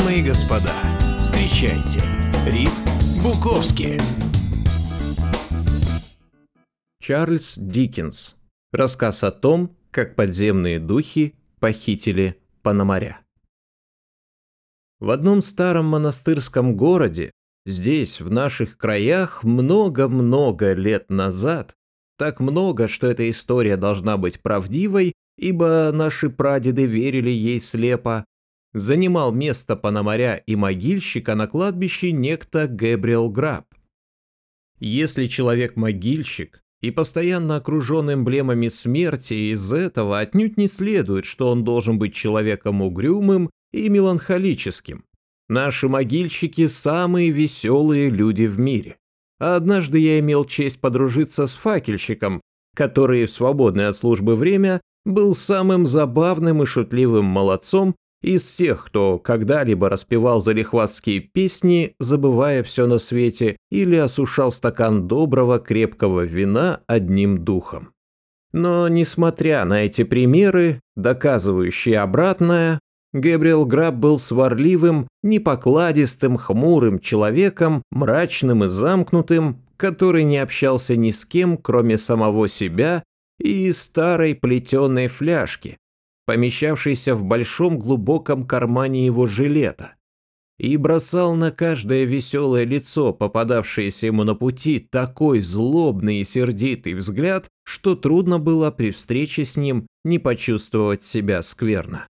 Дамы и господа, встречайте, Рид Буковский. Чарльз Диккенс. Рассказ о том, как подземные духи похитили Пономаря. В одном старом монастырском городе, здесь, в наших краях, много-много лет назад, так много, что эта история должна быть правдивой, ибо наши прадеды верили ей слепо, занимал место пономаря и могильщика на кладбище некто Гэбриэл Граб. Если человек-могильщик и постоянно окружен эмблемами смерти, из этого отнюдь не следует, что он должен быть человеком угрюмым и меланхолическим. Наши могильщики – самые веселые люди в мире. А однажды я имел честь подружиться с факельщиком, который в свободное от службы время был самым забавным и шутливым молодцом из всех, кто когда-либо распевал залихвастские песни, забывая все на свете, или осушал стакан доброго крепкого вина одним духом. Но, несмотря на эти примеры, доказывающие обратное, Гэбриэл Граб был сварливым, непокладистым, хмурым человеком, мрачным и замкнутым, который не общался ни с кем, кроме самого себя и старой плетеной фляжки, помещавшейся в большом глубоком кармане его жилета, и бросал на каждое веселое лицо, попадавшееся ему на пути, такой злобный и сердитый взгляд, что трудно было при встрече с ним не почувствовать себя скверно.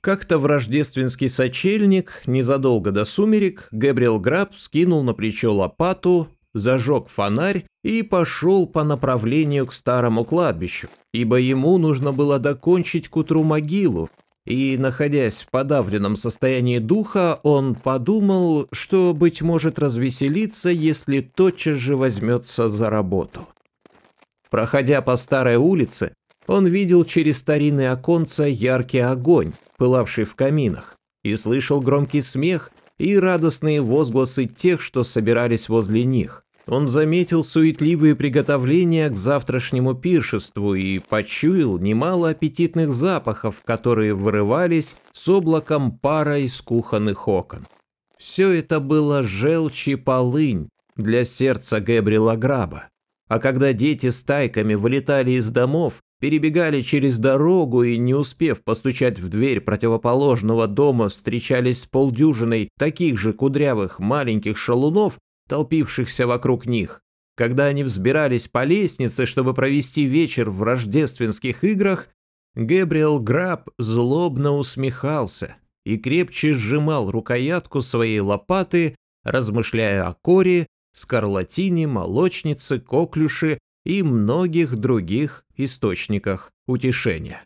Как-то в рождественский сочельник, незадолго до сумерек, Гэбриэл Граб скинул на плечо лопату, зажег фонарь и пошел по направлению к старому кладбищу, ибо ему нужно было докончить к утру могилу, и, находясь в подавленном состоянии духа, он подумал, что, быть может, развеселиться, если тотчас же возьмется за работу. Проходя по старой улице, он видел через старинные оконца яркий огонь, пылавший в каминах, и слышал громкий смех и радостные возгласы тех, что собирались возле них. Он заметил суетливые приготовления к завтрашнему пиршеству и почуял немало аппетитных запахов, которые вырывались с облаком пара из кухонных окон. Все это было желчь и полынь для сердца Гэбриэла Граба. А когда дети стайками вылетали из домов, перебегали через дорогу и, не успев постучать в дверь противоположного дома, встречались с полдюжиной таких же кудрявых маленьких шалунов, толпившихся вокруг них. Когда они взбирались по лестнице, чтобы провести вечер в рождественских играх, Гэбриэл Граб злобно усмехался и крепче сжимал рукоятку своей лопаты, размышляя о коре, скарлатине, молочнице, коклюше и многих других источниках утешения.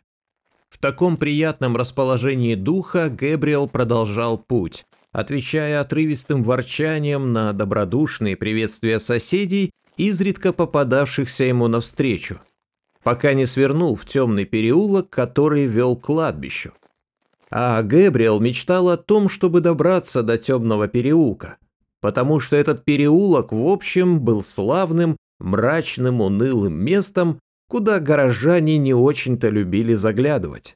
В таком приятном расположении духа Гэбриэл продолжал путь, отвечая отрывистым ворчанием на добродушные приветствия соседей, изредка попадавшихся ему навстречу, пока не свернул в темный переулок, который вел к кладбищу. А Гэбриэл мечтал о том, чтобы добраться до темного переулка, потому что этот переулок в общем был славным мрачным, унылым местом, куда горожане не очень-то любили заглядывать.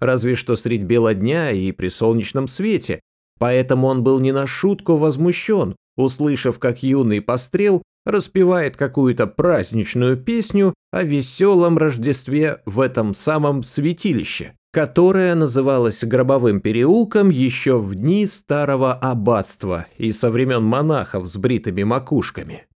Разве что средь бела дня и при солнечном свете, поэтому он был не на шутку возмущен, услышав, как юный пострел распевает какую-то праздничную песню о веселом Рождестве в этом самом святилище, которое называлось Гробовым переулком еще в дни старого аббатства и со времен монахов с бритыми макушками.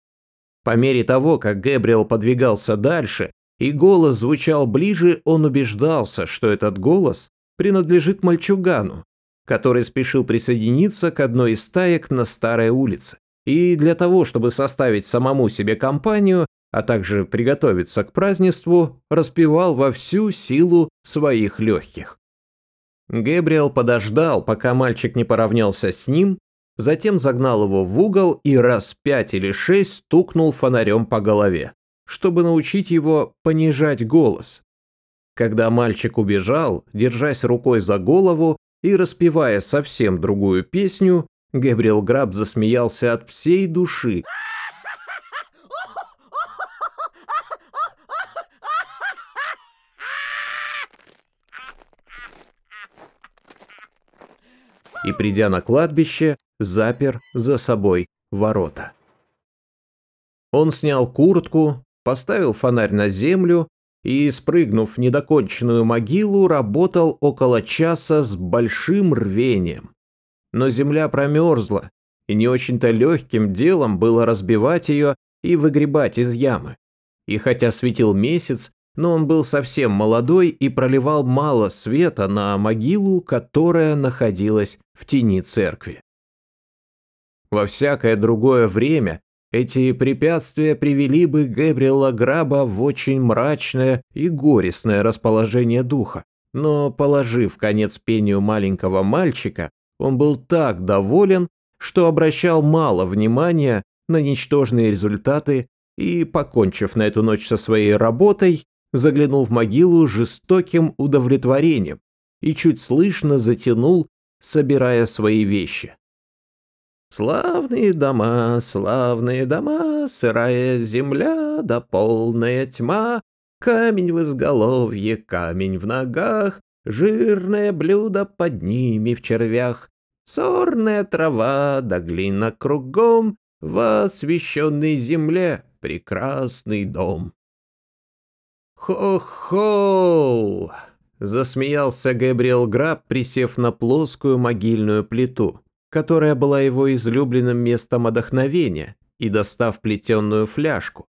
По мере того, как Гэбриэл подвигался дальше, и голос звучал ближе, он убеждался, что этот голос принадлежит мальчугану, который спешил присоединиться к одной из стаек на старой улице. И для того, чтобы составить самому себе компанию, а также приготовиться к празднеству, распевал во всю силу своих легких. Гэбриэл подождал, пока мальчик не поравнялся с ним, затем загнал его в угол и раз пять или шесть стукнул фонарем по голове, чтобы научить его понижать голос. Когда мальчик убежал, держась рукой за голову и распевая совсем другую песню, Габриэл Граб засмеялся от всей души. и, придя на кладбище, запер за собой ворота. Он снял куртку, поставил фонарь на землю и, спрыгнув в недоконченную могилу, работал около часа с большим рвением. Но земля промерзла, и не очень-то легким делом было разбивать ее и выгребать из ямы. И хотя светил месяц, но он был совсем молодой и проливал мало света на могилу, которая находилась в тени церкви. Во всякое другое время эти препятствия привели бы Гэбриэла Граба в очень мрачное и горестное расположение духа. Но, положив конец пению маленького мальчика, он был так доволен, что обращал мало внимания на ничтожные результаты и, покончив на эту ночь со своей работой, заглянул в могилу жестоким удовлетворением и чуть слышно затянул, собирая свои вещи. Славные дома, славные дома, сырая земля да полная тьма, камень в изголовье, камень в ногах, жирное блюдо под ними в червях, сорная трава да глина кругом, в освященной земле прекрасный дом. «Хо-хо!» — засмеялся Габриэл Граб, присев на плоскую могильную плиту которая была его излюбленным местом отдохновения, и достав плетеную фляжку.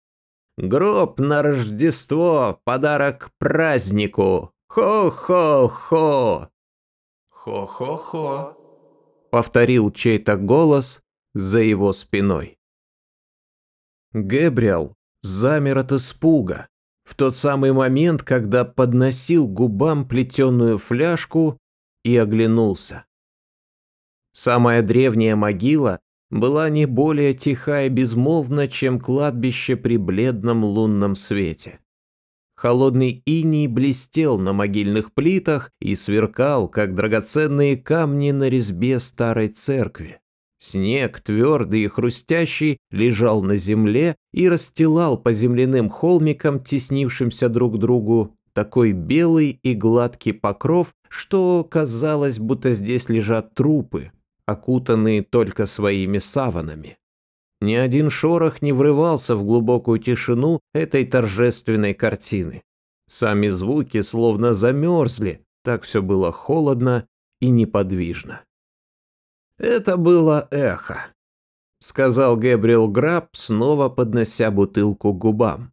«Гроб на Рождество! Подарок празднику! Хо-хо-хо!» «Хо-хо-хо!» — повторил чей-то голос за его спиной. Гэбриэл замер от испуга в тот самый момент, когда подносил губам плетеную фляжку и оглянулся. Самая древняя могила была не более тиха и безмолвна, чем кладбище при бледном лунном свете. Холодный иней блестел на могильных плитах и сверкал, как драгоценные камни на резьбе старой церкви. Снег, твердый и хрустящий, лежал на земле и расстилал по земляным холмикам, теснившимся друг к другу, такой белый и гладкий покров, что казалось, будто здесь лежат трупы, окутанные только своими саванами. Ни один шорох не врывался в глубокую тишину этой торжественной картины. Сами звуки словно замерзли, так все было холодно и неподвижно. «Это было эхо», — сказал Гэбриэл Граб, снова поднося бутылку к губам.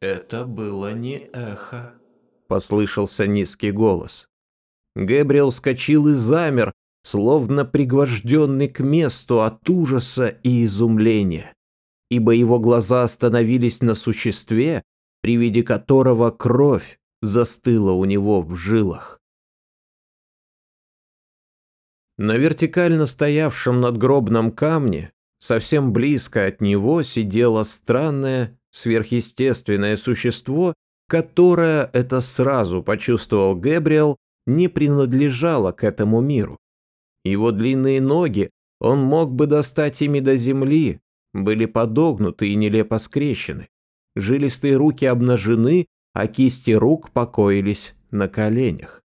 «Это было не эхо», — послышался низкий голос. Гэбриэл вскочил и замер, словно пригвожденный к месту от ужаса и изумления, ибо его глаза остановились на существе, при виде которого кровь застыла у него в жилах. На вертикально стоявшем надгробном камне, совсем близко от него, сидело странное, сверхъестественное существо, которое, это сразу почувствовал Гэбриэл, не принадлежало к этому миру. Его длинные ноги, он мог бы достать ими до земли, были подогнуты и нелепо скрещены. Жилистые руки обнажены, а кисти рук покоились на коленях.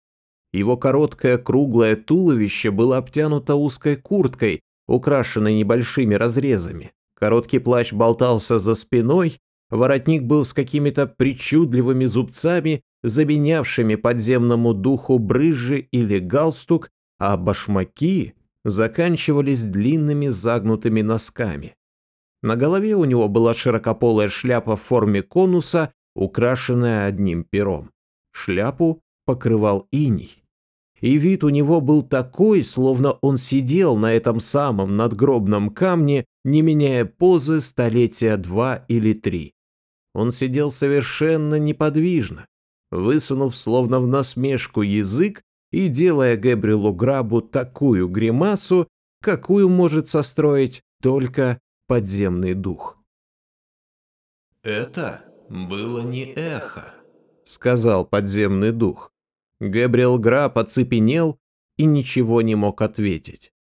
Его короткое круглое туловище было обтянуто узкой курткой, украшенной небольшими разрезами. Короткий плащ болтался за спиной, воротник был с какими-то причудливыми зубцами, заменявшими подземному духу брызжи или галстук, а башмаки заканчивались длинными загнутыми носками. На голове у него была широкополая шляпа в форме конуса, украшенная одним пером. Шляпу покрывал иней. И вид у него был такой, словно он сидел на этом самом надгробном камне, не меняя позы столетия два или три. Он сидел совершенно неподвижно, высунув словно в насмешку язык и делая Гэбриэлу Грабу такую гримасу, какую может состроить только подземный дух. «Это было не эхо», — сказал подземный дух. Гэбриэл Граб оцепенел и ничего не мог ответить.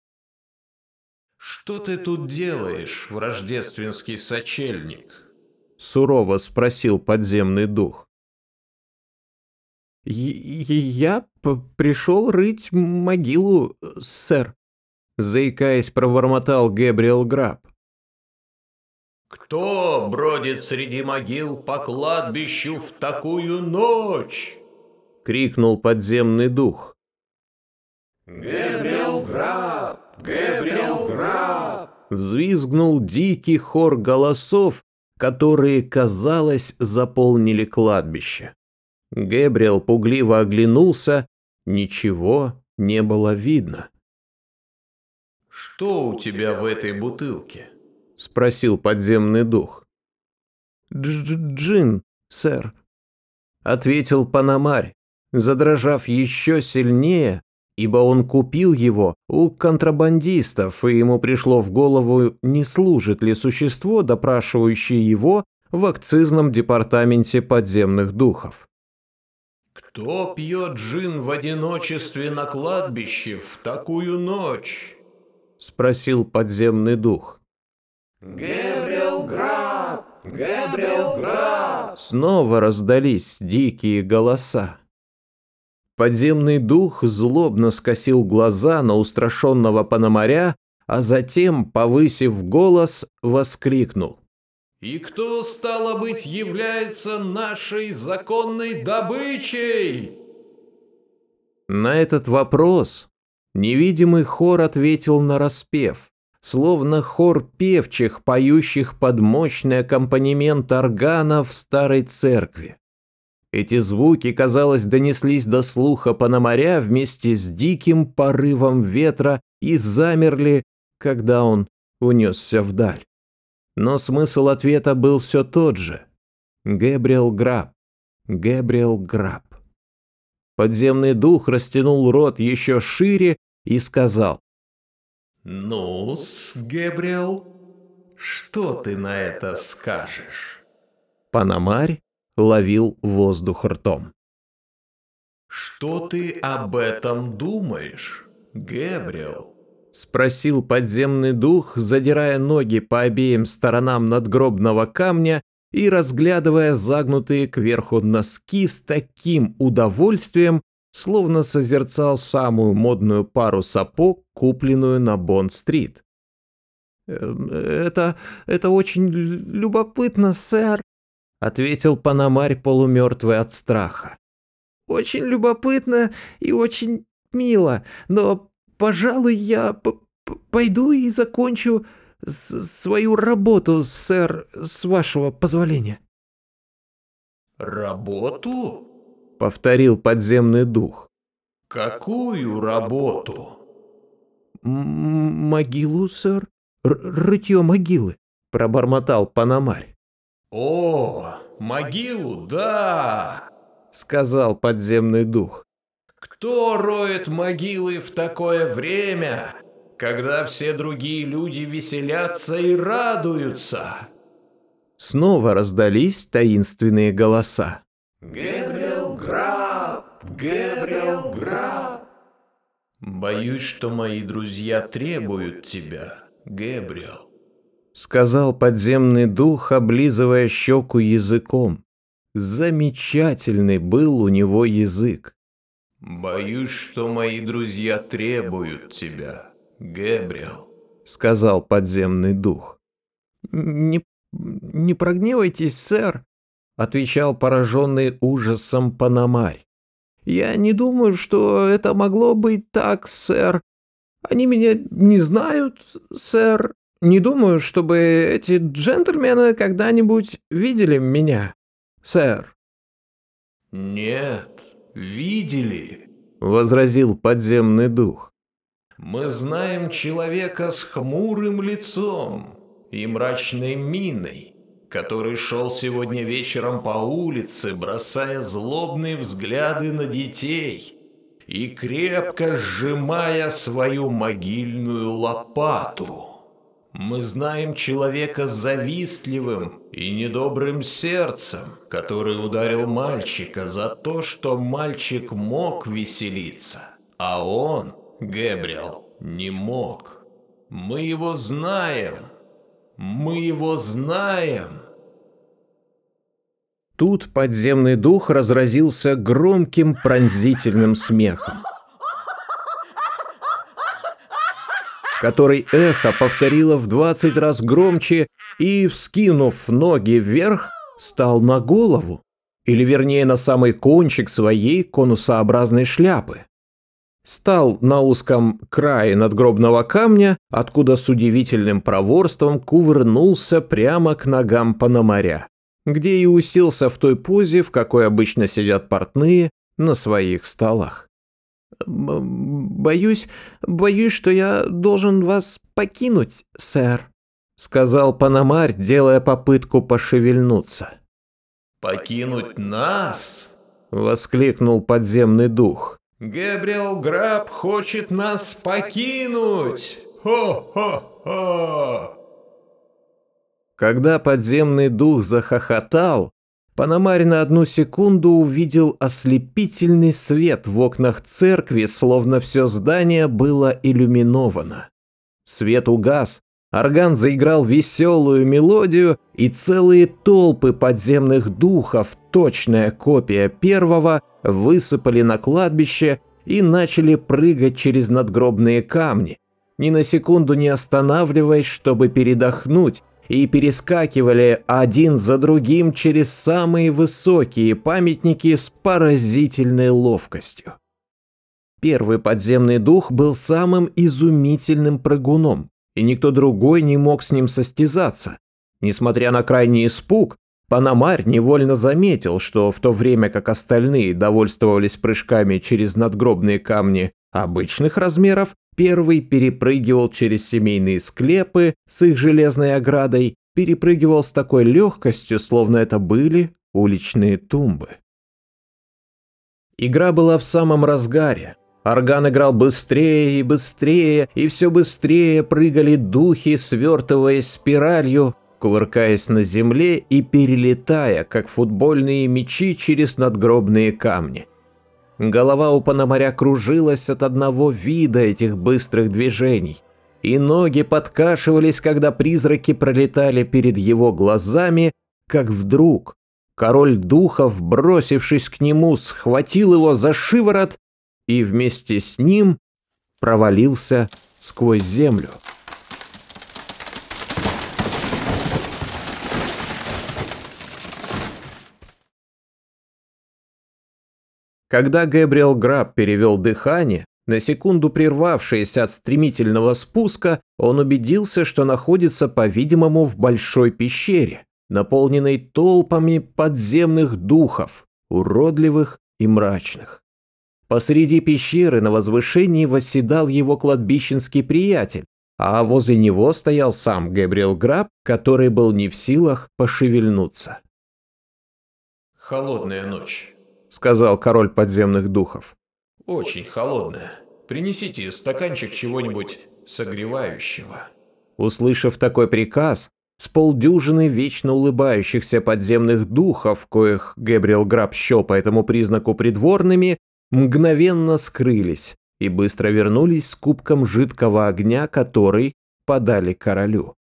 «Что ты тут делаешь, рождественский сочельник?» — сурово спросил подземный дух. Я пришел рыть могилу, сэр», — заикаясь, пробормотал Гэбриэл Граб. «Кто бродит среди могил по кладбищу в такую ночь?» — крикнул подземный дух. «Гэбриэл Граб! Гэбриэл Граб!» Взвизгнул дикий хор голосов, которые, казалось, заполнили кладбище. Гэбриэл пугливо оглянулся, ничего не было видно. «Что у тебя в этой бутылке?» — спросил подземный дух. Дж «Джин, сэр», — ответил Панамарь, задрожав еще сильнее, ибо он купил его у контрабандистов, и ему пришло в голову, не служит ли существо, допрашивающее его в акцизном департаменте подземных духов. «Кто пьет джин в одиночестве на кладбище в такую ночь?» — спросил подземный дух. «Гэбриэл Граб! Гэбриэл Граб!» Снова раздались дикие голоса. Подземный дух злобно скосил глаза на устрашенного Пономаря, а затем, повысив голос, воскликнул. «И кто, стало быть, является нашей законной добычей?» На этот вопрос невидимый хор ответил на распев, словно хор певчих, поющих под мощный аккомпанемент органа в старой церкви. Эти звуки, казалось, донеслись до слуха Пономаря вместе с диким порывом ветра и замерли, когда он унесся вдаль. Но смысл ответа был все тот же. Гэбриэл Граб. Гэбриэл Граб. Подземный дух растянул рот еще шире и сказал. «Ну-с, Гэбриэл, что ты на это скажешь?» Панамарь ловил воздух ртом. «Что ты об этом думаешь, Гэбриэл?» Спросил подземный дух, задирая ноги по обеим сторонам надгробного камня и разглядывая загнутые кверху носки с таким удовольствием, словно созерцал самую модную пару сапог, купленную на Бонд-стрит. «Эм, «Это... это очень любопытно, сэр», ответил Панамарь полумертвый от страха. «Очень любопытно и очень мило, но, пожалуй, я пойду и закончу свою работу, сэр, с вашего позволения». «Работу?» — повторил подземный дух. «Какую работу?» М «Могилу, сэр, Р рытье могилы», — пробормотал Панамарь. «О, могилу, да!» — сказал подземный дух. «Кто роет могилы в такое время, когда все другие люди веселятся и радуются?» Снова раздались таинственные голоса. «Гэбриэл Граб! Гэбриэл Граб!» «Боюсь, что мои друзья требуют тебя, Гэбриэл сказал подземный дух, облизывая щеку языком. Замечательный был у него язык. «Боюсь, что мои друзья требуют тебя, Гэбриэл», — сказал подземный дух. «Не, не прогневайтесь, сэр», — отвечал пораженный ужасом Панамарь. «Я не думаю, что это могло быть так, сэр. Они меня не знают, сэр, не думаю, чтобы эти джентльмены когда-нибудь видели меня, сэр». «Нет, видели», — возразил подземный дух. «Мы знаем человека с хмурым лицом и мрачной миной, который шел сегодня вечером по улице, бросая злобные взгляды на детей» и крепко сжимая свою могильную лопату. Мы знаем человека завистливым и недобрым сердцем, который ударил мальчика за то, что мальчик мог веселиться, а он, Гэбриэл, не мог. Мы его знаем. Мы его знаем. Тут подземный дух разразился громким пронзительным смехом, который эхо повторило в двадцать раз громче и, вскинув ноги вверх, стал на голову, или вернее на самый кончик своей конусообразной шляпы. Стал на узком крае надгробного камня, откуда с удивительным проворством кувырнулся прямо к ногам Пономаря где и уселся в той позе, в какой обычно сидят портные на своих столах. «Боюсь, боюсь, что я должен вас покинуть, сэр», — сказал Панамарь, делая попытку пошевельнуться. «Покинуть нас?» — воскликнул подземный дух. «Габриэл Граб хочет нас покинуть! Хо-хо-хо!» Когда подземный дух захохотал, Панамарь на одну секунду увидел ослепительный свет в окнах церкви, словно все здание было иллюминовано. Свет угас, орган заиграл веселую мелодию, и целые толпы подземных духов, точная копия первого, высыпали на кладбище и начали прыгать через надгробные камни, ни на секунду не останавливаясь, чтобы передохнуть, и перескакивали один за другим через самые высокие памятники с поразительной ловкостью. Первый подземный дух был самым изумительным прыгуном, и никто другой не мог с ним состязаться. Несмотря на крайний испуг, Панамарь невольно заметил, что в то время как остальные довольствовались прыжками через надгробные камни обычных размеров, Первый перепрыгивал через семейные склепы с их железной оградой, перепрыгивал с такой легкостью, словно это были уличные тумбы. Игра была в самом разгаре. Орган играл быстрее и быстрее, и все быстрее прыгали духи, свертываясь спиралью, кувыркаясь на земле и перелетая, как футбольные мячи через надгробные камни. Голова у Пономаря кружилась от одного вида этих быстрых движений, и ноги подкашивались, когда призраки пролетали перед его глазами, как вдруг король духов, бросившись к нему, схватил его за шиворот и вместе с ним провалился сквозь землю. Когда Гэбриэл Граб перевел дыхание, на секунду прервавшееся от стремительного спуска, он убедился, что находится, по-видимому, в большой пещере, наполненной толпами подземных духов, уродливых и мрачных. Посреди пещеры на возвышении восседал его кладбищенский приятель, а возле него стоял сам Гэбриэл Граб, который был не в силах пошевельнуться. «Холодная ночь», сказал король подземных духов. «Очень холодная. Принесите стаканчик чего-нибудь согревающего». Услышав такой приказ, с полдюжины вечно улыбающихся подземных духов, коих Гэбриэл Граб счел по этому признаку придворными, мгновенно скрылись и быстро вернулись с кубком жидкого огня, который подали королю.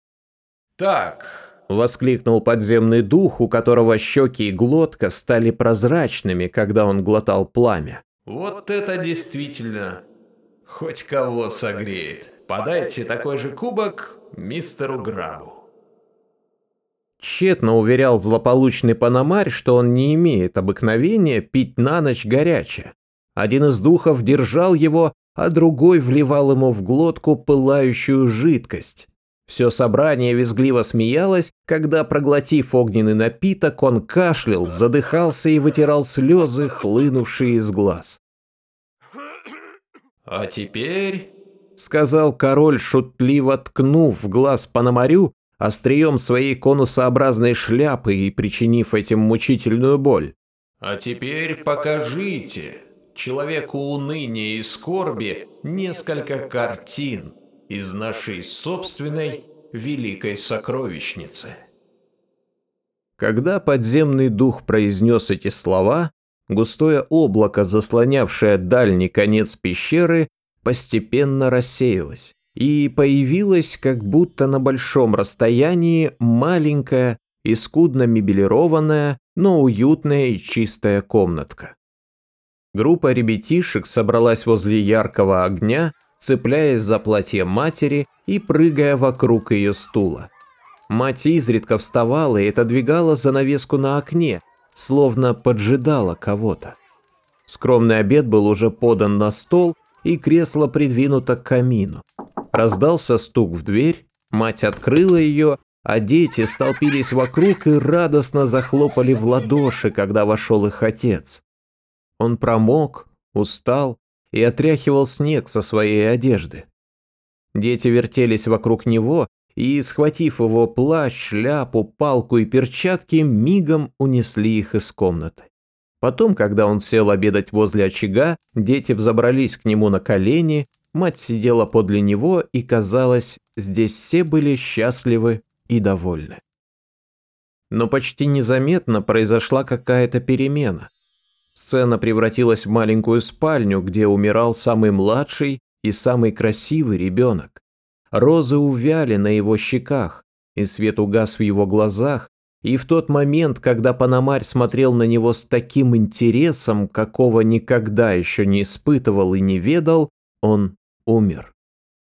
«Так, – воскликнул подземный дух, у которого щеки и глотка стали прозрачными, когда он глотал пламя. «Вот это действительно хоть кого согреет. Подайте такой же кубок мистеру Грабу». Тщетно уверял злополучный Панамарь, что он не имеет обыкновения пить на ночь горячее. Один из духов держал его, а другой вливал ему в глотку пылающую жидкость. Все собрание визгливо смеялось, когда, проглотив огненный напиток, он кашлял, задыхался и вытирал слезы, хлынувшие из глаз. «А теперь...» — сказал король, шутливо ткнув в глаз Пономарю острием своей конусообразной шляпы и причинив этим мучительную боль. «А теперь покажите человеку уныния и скорби несколько картин» из нашей собственной великой сокровищницы. Когда подземный дух произнес эти слова, густое облако, заслонявшее дальний конец пещеры, постепенно рассеялось, и появилась как будто на большом расстоянии маленькая и скудно мебелированная но уютная и чистая комнатка. Группа ребятишек собралась возле яркого огня, цепляясь за платье матери и прыгая вокруг ее стула. Мать изредка вставала и отодвигала занавеску на окне, словно поджидала кого-то. Скромный обед был уже подан на стол, и кресло придвинуто к камину. Раздался стук в дверь, мать открыла ее, а дети столпились вокруг и радостно захлопали в ладоши, когда вошел их отец. Он промок, устал и отряхивал снег со своей одежды. Дети вертелись вокруг него и, схватив его плащ, шляпу, палку и перчатки, мигом унесли их из комнаты. Потом, когда он сел обедать возле очага, дети взобрались к нему на колени, мать сидела подле него и, казалось, здесь все были счастливы и довольны. Но почти незаметно произошла какая-то перемена. Сцена превратилась в маленькую спальню, где умирал самый младший и самый красивый ребенок. Розы увяли на его щеках, и свет угас в его глазах, и в тот момент, когда Панамарь смотрел на него с таким интересом, какого никогда еще не испытывал и не ведал, он умер.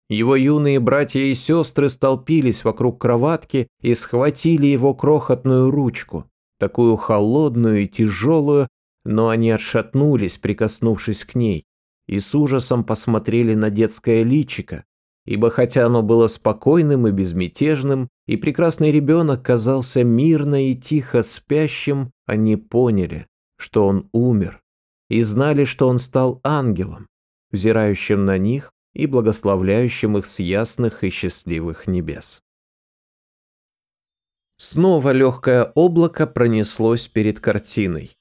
Его юные братья и сестры столпились вокруг кроватки и схватили его крохотную ручку, такую холодную и тяжелую, но они отшатнулись, прикоснувшись к ней, и с ужасом посмотрели на детское личико, ибо хотя оно было спокойным и безмятежным, и прекрасный ребенок казался мирно и тихо спящим, они поняли, что он умер, и знали, что он стал ангелом, взирающим на них и благословляющим их с ясных и счастливых небес. Снова легкое облако пронеслось перед картиной,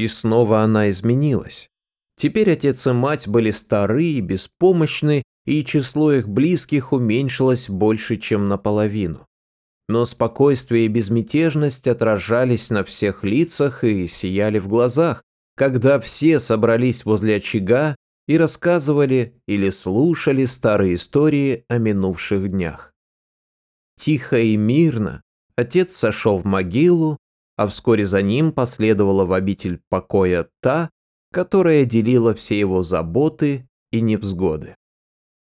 и снова она изменилась. Теперь отец и мать были стары и беспомощны, и число их близких уменьшилось больше, чем наполовину. Но спокойствие и безмятежность отражались на всех лицах и сияли в глазах, когда все собрались возле очага и рассказывали или слушали старые истории о минувших днях. Тихо и мирно отец сошел в могилу, а вскоре за ним последовала в обитель покоя та, которая делила все его заботы и невзгоды.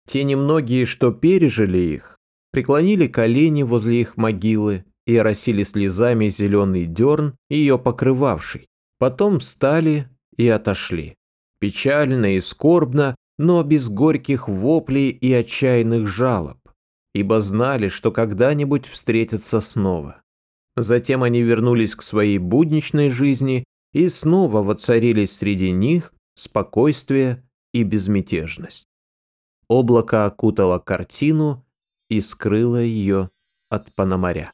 Те немногие, что пережили их, преклонили колени возле их могилы и оросили слезами зеленый дерн, ее покрывавший. Потом встали и отошли печально и скорбно, но без горьких воплей и отчаянных жалоб, ибо знали, что когда-нибудь встретятся снова. Затем они вернулись к своей будничной жизни и снова воцарились среди них спокойствие и безмятежность. Облако окутало картину и скрыло ее от Пономаря.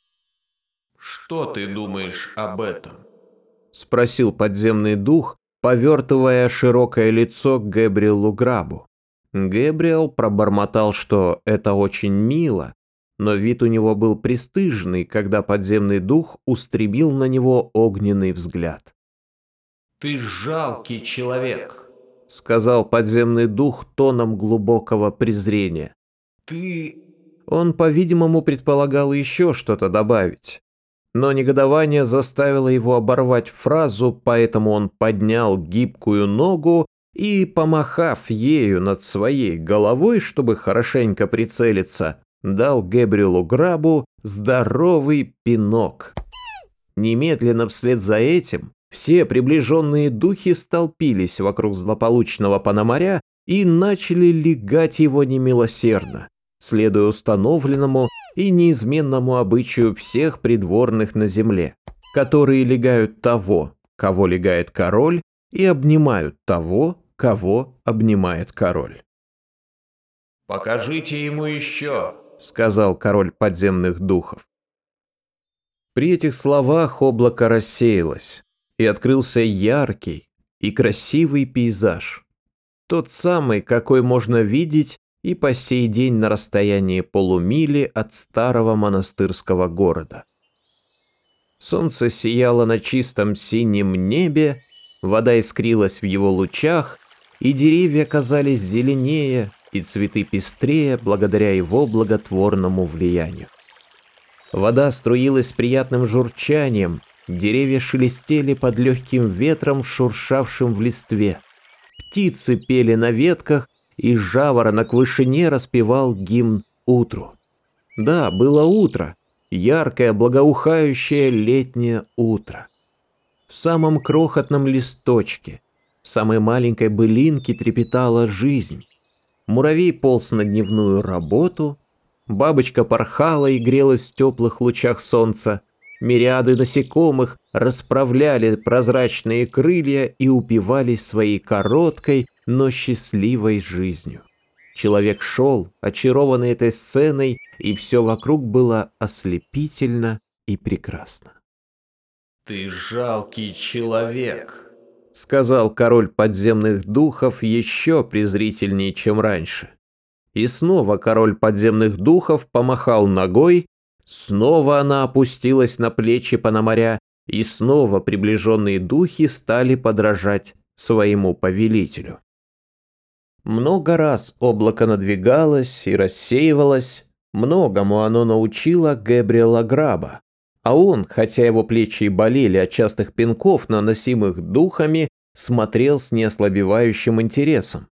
«Что ты думаешь об этом?» – спросил подземный дух, повертывая широкое лицо к Гэбриэлу Грабу. Гэбриэл пробормотал, что это очень мило, но вид у него был пристыжный, когда подземный дух устребил на него огненный взгляд. «Ты жалкий человек», — сказал подземный дух тоном глубокого презрения. «Ты...» Он, по-видимому, предполагал еще что-то добавить. Но негодование заставило его оборвать фразу, поэтому он поднял гибкую ногу и, помахав ею над своей головой, чтобы хорошенько прицелиться, дал Гэбриэлу Грабу здоровый пинок. Немедленно вслед за этим все приближенные духи столпились вокруг злополучного Пономаря и начали легать его немилосердно следуя установленному и неизменному обычаю всех придворных на земле, которые легают того, кого легает король, и обнимают того, кого обнимает король. «Покажите ему еще», — сказал король подземных духов. При этих словах облако рассеялось, и открылся яркий и красивый пейзаж. Тот самый, какой можно видеть и по сей день на расстоянии полумили от старого монастырского города. Солнце сияло на чистом синем небе, вода искрилась в его лучах, и деревья казались зеленее, и цветы пестрее благодаря его благотворному влиянию. Вода струилась приятным журчанием, Деревья шелестели под легким ветром, шуршавшим в листве. Птицы пели на ветках, и жаворонок в вышине распевал гимн утру. Да, было утро, яркое, благоухающее летнее утро. В самом крохотном листочке, в самой маленькой былинке трепетала жизнь. Муравей полз на дневную работу, бабочка порхала и грелась в теплых лучах солнца, Мириады насекомых расправляли прозрачные крылья и упивались своей короткой, но счастливой жизнью. Человек шел, очарованный этой сценой, и все вокруг было ослепительно и прекрасно. «Ты жалкий человек», — сказал король подземных духов еще презрительнее, чем раньше. И снова король подземных духов помахал ногой, Снова она опустилась на плечи Пономаря, и снова приближенные духи стали подражать своему повелителю. Много раз облако надвигалось и рассеивалось, многому оно научило Гэбриэла Граба, а он, хотя его плечи и болели от частых пинков, наносимых духами, смотрел с неослабевающим интересом.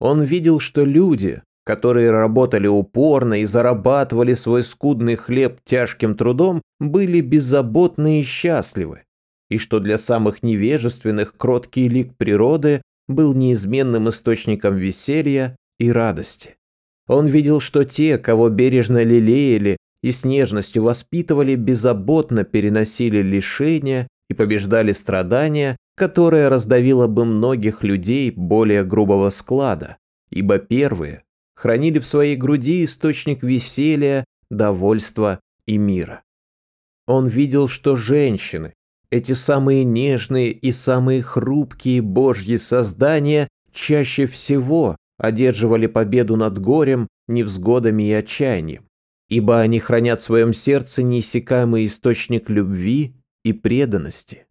Он видел, что люди, которые работали упорно и зарабатывали свой скудный хлеб тяжким трудом, были беззаботны и счастливы, и что для самых невежественных кроткий лик природы был неизменным источником веселья и радости. Он видел, что те, кого бережно лелеяли и с нежностью воспитывали, беззаботно переносили лишения и побеждали страдания, которое раздавило бы многих людей более грубого склада, ибо первые хранили в своей груди источник веселья, довольства и мира. Он видел, что женщины, эти самые нежные и самые хрупкие божьи создания, чаще всего одерживали победу над горем, невзгодами и отчаянием, ибо они хранят в своем сердце неиссякаемый источник любви и преданности.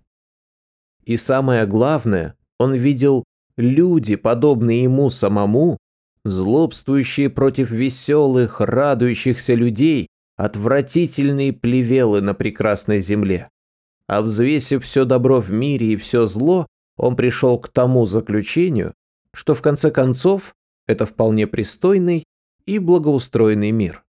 И самое главное, он видел люди, подобные ему самому, злобствующие против веселых, радующихся людей, отвратительные плевелы на прекрасной земле. А взвесив все добро в мире и все зло, он пришел к тому заключению, что в конце концов это вполне пристойный и благоустроенный мир.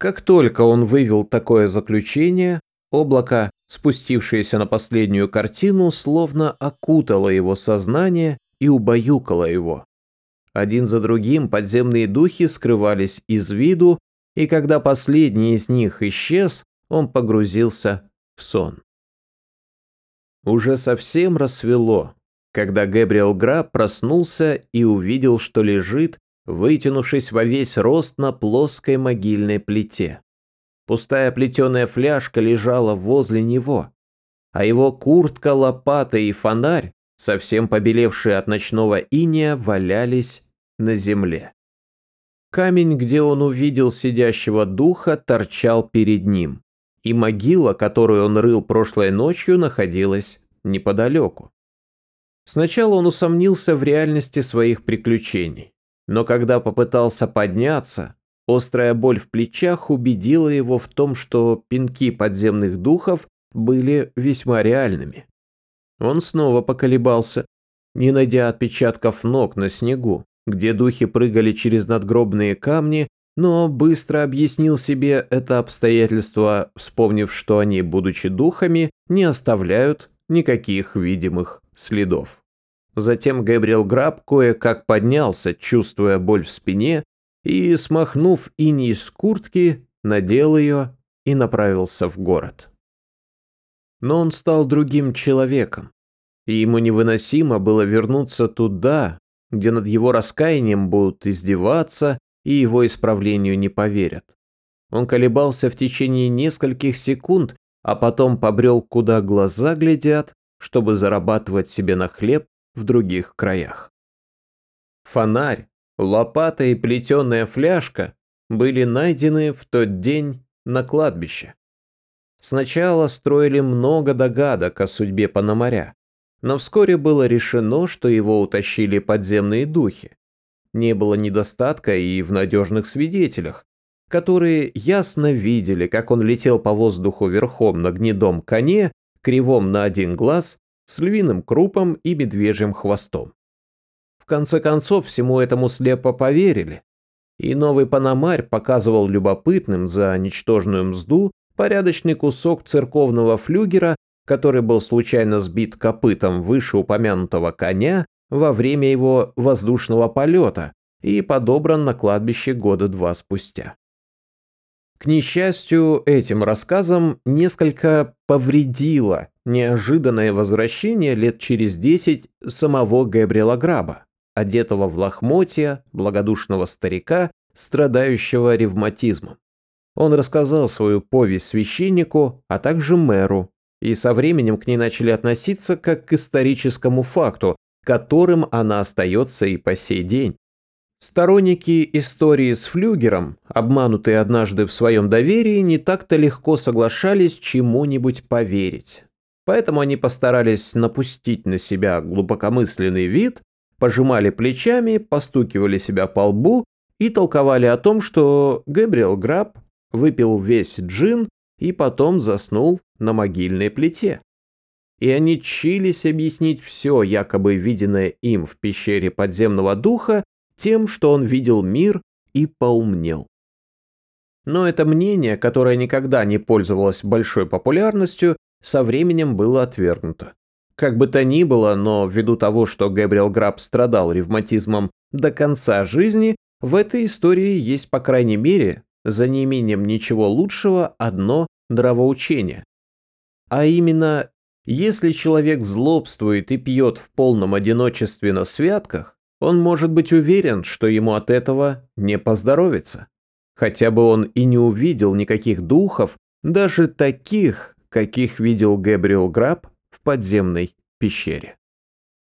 Как только он вывел такое заключение, облако, спустившееся на последнюю картину, словно окутало его сознание и убаюкало его. Один за другим подземные духи скрывались из виду, и когда последний из них исчез, он погрузился в сон. Уже совсем рассвело, когда Гэбриэл Граб проснулся и увидел, что лежит, вытянувшись во весь рост на плоской могильной плите. Пустая плетеная фляжка лежала возле него, а его куртка, лопата и фонарь совсем побелевшие от ночного иния, валялись на земле. Камень, где он увидел сидящего духа, торчал перед ним, и могила, которую он рыл прошлой ночью, находилась неподалеку. Сначала он усомнился в реальности своих приключений, но когда попытался подняться, острая боль в плечах убедила его в том, что пинки подземных духов были весьма реальными. Он снова поколебался, не найдя отпечатков ног на снегу, где духи прыгали через надгробные камни, но быстро объяснил себе это обстоятельство, вспомнив, что они, будучи духами, не оставляют никаких видимых следов. Затем Габриэл Граб кое-как поднялся, чувствуя боль в спине, и, смахнув иней с куртки, надел ее и направился в город. Но он стал другим человеком, и ему невыносимо было вернуться туда, где над его раскаянием будут издеваться и его исправлению не поверят. Он колебался в течение нескольких секунд, а потом побрел, куда глаза глядят, чтобы зарабатывать себе на хлеб в других краях. Фонарь, лопата и плетеная фляжка были найдены в тот день на кладбище. Сначала строили много догадок о судьбе Пономаря, но вскоре было решено, что его утащили подземные духи. Не было недостатка и в надежных свидетелях, которые ясно видели, как он летел по воздуху верхом на гнедом коне, кривом на один глаз, с львиным крупом и медвежьим хвостом. В конце концов, всему этому слепо поверили, и новый Панамарь показывал любопытным за ничтожную мзду порядочный кусок церковного флюгера, который был случайно сбит копытом вышеупомянутого коня во время его воздушного полета и подобран на кладбище года два спустя. К несчастью, этим рассказом несколько повредило неожиданное возвращение лет через десять самого Габриэла Граба, одетого в лохмотья, благодушного старика, страдающего ревматизмом. Он рассказал свою повесть священнику, а также мэру, и со временем к ней начали относиться как к историческому факту, которым она остается и по сей день. Сторонники истории с Флюгером, обманутые однажды в своем доверии, не так-то легко соглашались чему-нибудь поверить. Поэтому они постарались напустить на себя глубокомысленный вид, пожимали плечами, постукивали себя по лбу и толковали о том, что Гэбриэл Граб выпил весь джин и потом заснул на могильной плите. И они чились объяснить все, якобы виденное им в пещере подземного духа, тем, что он видел мир и поумнел. Но это мнение, которое никогда не пользовалось большой популярностью, со временем было отвергнуто. Как бы то ни было, но ввиду того, что Гэбриэл Граб страдал ревматизмом до конца жизни, в этой истории есть, по крайней мере, за неимением ничего лучшего, одно нравоучение. А именно, если человек злобствует и пьет в полном одиночестве на святках, он может быть уверен, что ему от этого не поздоровится. Хотя бы он и не увидел никаких духов, даже таких, каких видел Гэбриэл Граб в подземной пещере.